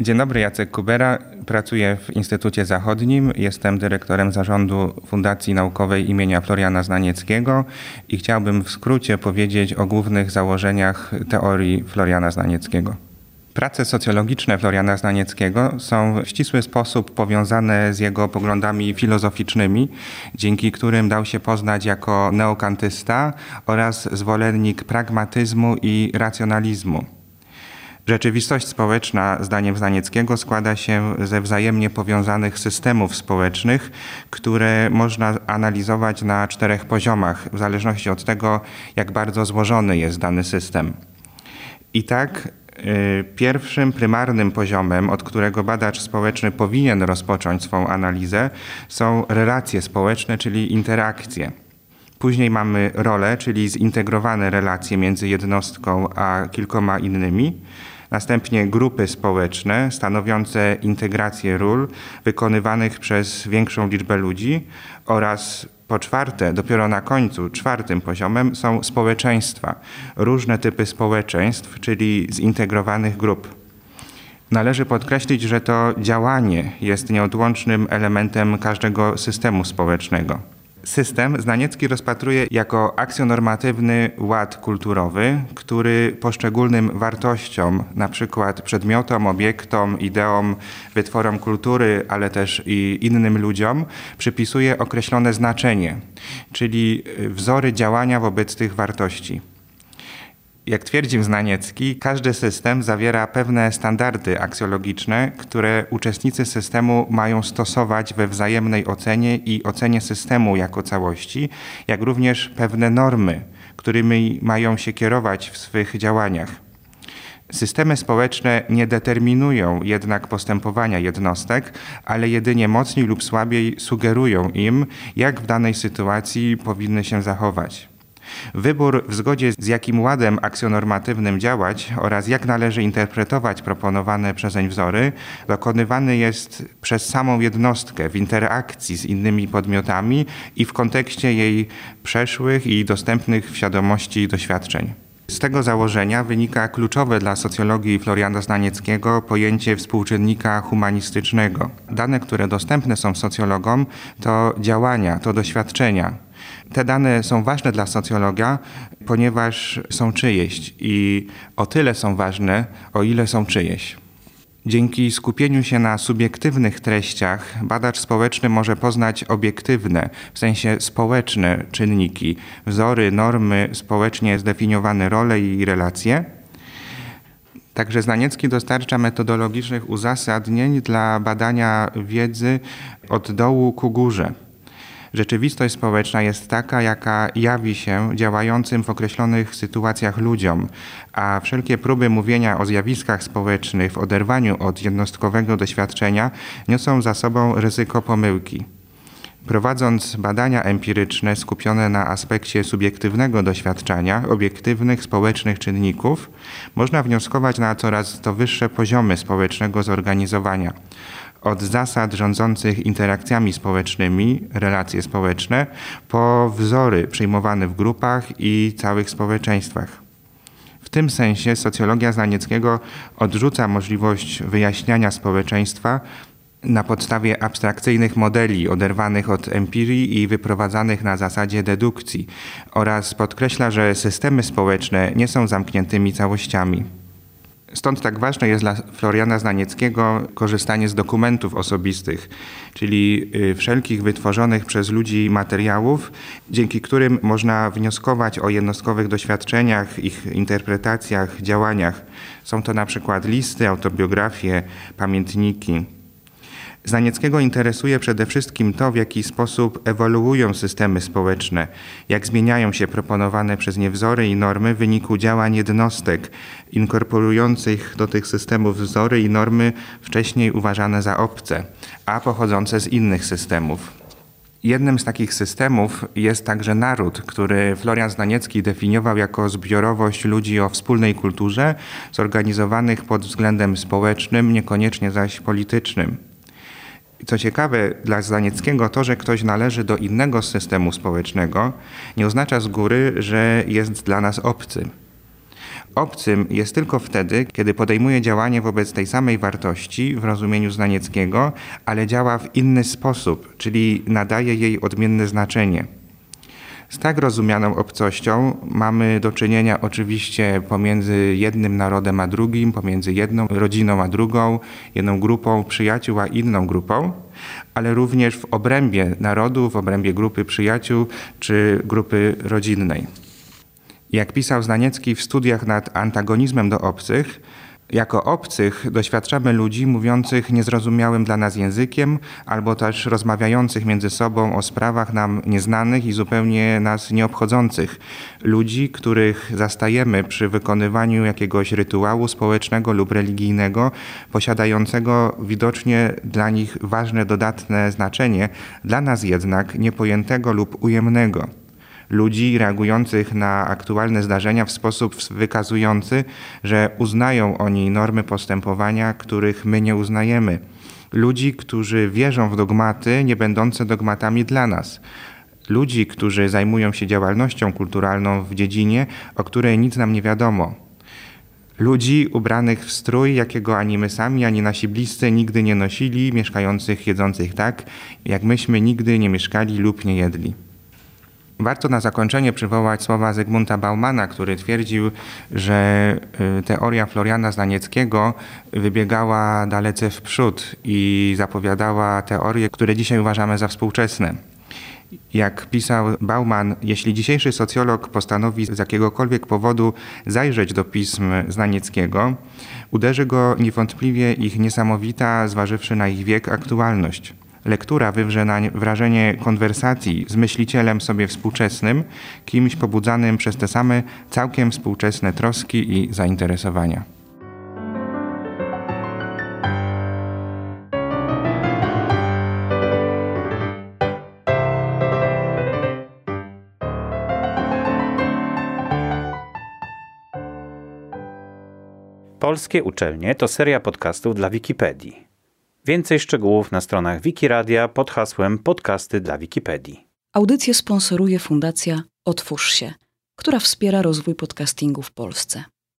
Dzień dobry, Jacek Kubera. Pracuję w Instytucie Zachodnim. Jestem dyrektorem zarządu Fundacji Naukowej imienia Floriana Znanieckiego i chciałbym w skrócie powiedzieć o głównych założeniach teorii Floriana Znanieckiego. Prace socjologiczne Floriana Znanieckiego są w ścisły sposób powiązane z jego poglądami filozoficznymi, dzięki którym dał się poznać jako neokantysta oraz zwolennik pragmatyzmu i racjonalizmu. Rzeczywistość społeczna, zdaniem Znanieckiego, składa się ze wzajemnie powiązanych systemów społecznych, które można analizować na czterech poziomach, w zależności od tego, jak bardzo złożony jest dany system. I tak y, Pierwszym prymarnym poziomem, od którego badacz społeczny powinien rozpocząć swą analizę, są relacje społeczne, czyli interakcje. Później mamy role, czyli zintegrowane relacje między jednostką a kilkoma innymi. Następnie grupy społeczne stanowiące integrację ról wykonywanych przez większą liczbę ludzi oraz po czwarte, dopiero na końcu, czwartym poziomem są społeczeństwa, różne typy społeczeństw, czyli zintegrowanych grup. Należy podkreślić, że to działanie jest nieodłącznym elementem każdego systemu społecznego. System Znaniecki rozpatruje jako akcjonormatywny ład kulturowy, który poszczególnym wartościom, na przykład przedmiotom, obiektom, ideom, wytworom kultury, ale też i innym ludziom, przypisuje określone znaczenie, czyli wzory działania wobec tych wartości. Jak twierdził Znaniecki, każdy system zawiera pewne standardy aksjologiczne, które uczestnicy systemu mają stosować we wzajemnej ocenie i ocenie systemu jako całości, jak również pewne normy, którymi mają się kierować w swych działaniach. Systemy społeczne nie determinują jednak postępowania jednostek, ale jedynie mocniej lub słabiej sugerują im, jak w danej sytuacji powinny się zachować. Wybór w zgodzie z jakim ładem akcjonormatywnym działać oraz jak należy interpretować proponowane przezeń wzory dokonywany jest przez samą jednostkę w interakcji z innymi podmiotami i w kontekście jej przeszłych i dostępnych w świadomości doświadczeń. Z tego założenia wynika kluczowe dla socjologii Floriana Znanieckiego pojęcie współczynnika humanistycznego. Dane, które dostępne są socjologom, to działania, to doświadczenia, te dane są ważne dla socjologa, ponieważ są czyjeś i o tyle są ważne, o ile są czyjeś. Dzięki skupieniu się na subiektywnych treściach, badacz społeczny może poznać obiektywne, w sensie społeczne czynniki, wzory, normy, społecznie zdefiniowane role i relacje. Także Znaniecki dostarcza metodologicznych uzasadnień dla badania wiedzy od dołu ku górze. Rzeczywistość społeczna jest taka, jaka jawi się działającym w określonych sytuacjach ludziom, a wszelkie próby mówienia o zjawiskach społecznych w oderwaniu od jednostkowego doświadczenia niosą za sobą ryzyko pomyłki. Prowadząc badania empiryczne skupione na aspekcie subiektywnego doświadczenia, obiektywnych społecznych czynników, można wnioskować na coraz to wyższe poziomy społecznego zorganizowania od zasad rządzących interakcjami społecznymi, relacje społeczne, po wzory przyjmowane w grupach i całych społeczeństwach. W tym sensie socjologia Znanieckiego odrzuca możliwość wyjaśniania społeczeństwa na podstawie abstrakcyjnych modeli oderwanych od empirii i wyprowadzanych na zasadzie dedukcji oraz podkreśla, że systemy społeczne nie są zamkniętymi całościami. Stąd tak ważne jest dla Floriana Znanieckiego korzystanie z dokumentów osobistych, czyli y, wszelkich wytworzonych przez ludzi materiałów, dzięki którym można wnioskować o jednostkowych doświadczeniach, ich interpretacjach, działaniach. Są to na przykład listy, autobiografie, pamiętniki. Znanieckiego interesuje przede wszystkim to, w jaki sposób ewoluują systemy społeczne, jak zmieniają się proponowane przez nie wzory i normy w wyniku działań jednostek, inkorporujących do tych systemów wzory i normy wcześniej uważane za obce, a pochodzące z innych systemów. Jednym z takich systemów jest także naród, który Florian Znaniecki definiował jako zbiorowość ludzi o wspólnej kulturze, zorganizowanych pod względem społecznym, niekoniecznie zaś politycznym. Co ciekawe dla Zdanieckiego, to, że ktoś należy do innego systemu społecznego, nie oznacza z góry, że jest dla nas obcy. Obcym jest tylko wtedy, kiedy podejmuje działanie wobec tej samej wartości w rozumieniu znanieckiego, ale działa w inny sposób, czyli nadaje jej odmienne znaczenie. Z tak rozumianą obcością mamy do czynienia oczywiście pomiędzy jednym narodem a drugim, pomiędzy jedną rodziną a drugą, jedną grupą przyjaciół a inną grupą, ale również w obrębie narodu, w obrębie grupy przyjaciół czy grupy rodzinnej. Jak pisał Znaniecki w studiach nad antagonizmem do obcych, jako obcych doświadczamy ludzi mówiących niezrozumiałym dla nas językiem, albo też rozmawiających między sobą o sprawach nam nieznanych i zupełnie nas nieobchodzących. Ludzi, których zastajemy przy wykonywaniu jakiegoś rytuału społecznego lub religijnego, posiadającego widocznie dla nich ważne dodatne znaczenie, dla nas jednak niepojętego lub ujemnego ludzi reagujących na aktualne zdarzenia w sposób wykazujący, że uznają oni normy postępowania, których my nie uznajemy. Ludzi, którzy wierzą w dogmaty, nie będące dogmatami dla nas. Ludzi, którzy zajmują się działalnością kulturalną w dziedzinie, o której nic nam nie wiadomo. Ludzi ubranych w strój, jakiego ani my sami, ani nasi bliscy nigdy nie nosili, mieszkających, jedzących tak, jak myśmy nigdy nie mieszkali lub nie jedli. Warto na zakończenie przywołać słowa Zygmunta Baumana, który twierdził, że y, teoria Floriana Znanieckiego wybiegała dalece w przód i zapowiadała teorie, które dzisiaj uważamy za współczesne. Jak pisał Bauman, jeśli dzisiejszy socjolog postanowi z jakiegokolwiek powodu zajrzeć do pism Znanieckiego, uderzy go niewątpliwie ich niesamowita, zważywszy na ich wiek, aktualność. Lektura wywrze na wrażenie konwersacji z myślicielem sobie współczesnym, kimś pobudzanym przez te same całkiem współczesne troski i zainteresowania. Polskie uczelnie to seria podcastów dla Wikipedii. Więcej szczegółów na stronach Wikiradia pod hasłem Podcasty dla Wikipedii. Audycję sponsoruje Fundacja Otwórz się, która wspiera rozwój podcastingu w Polsce.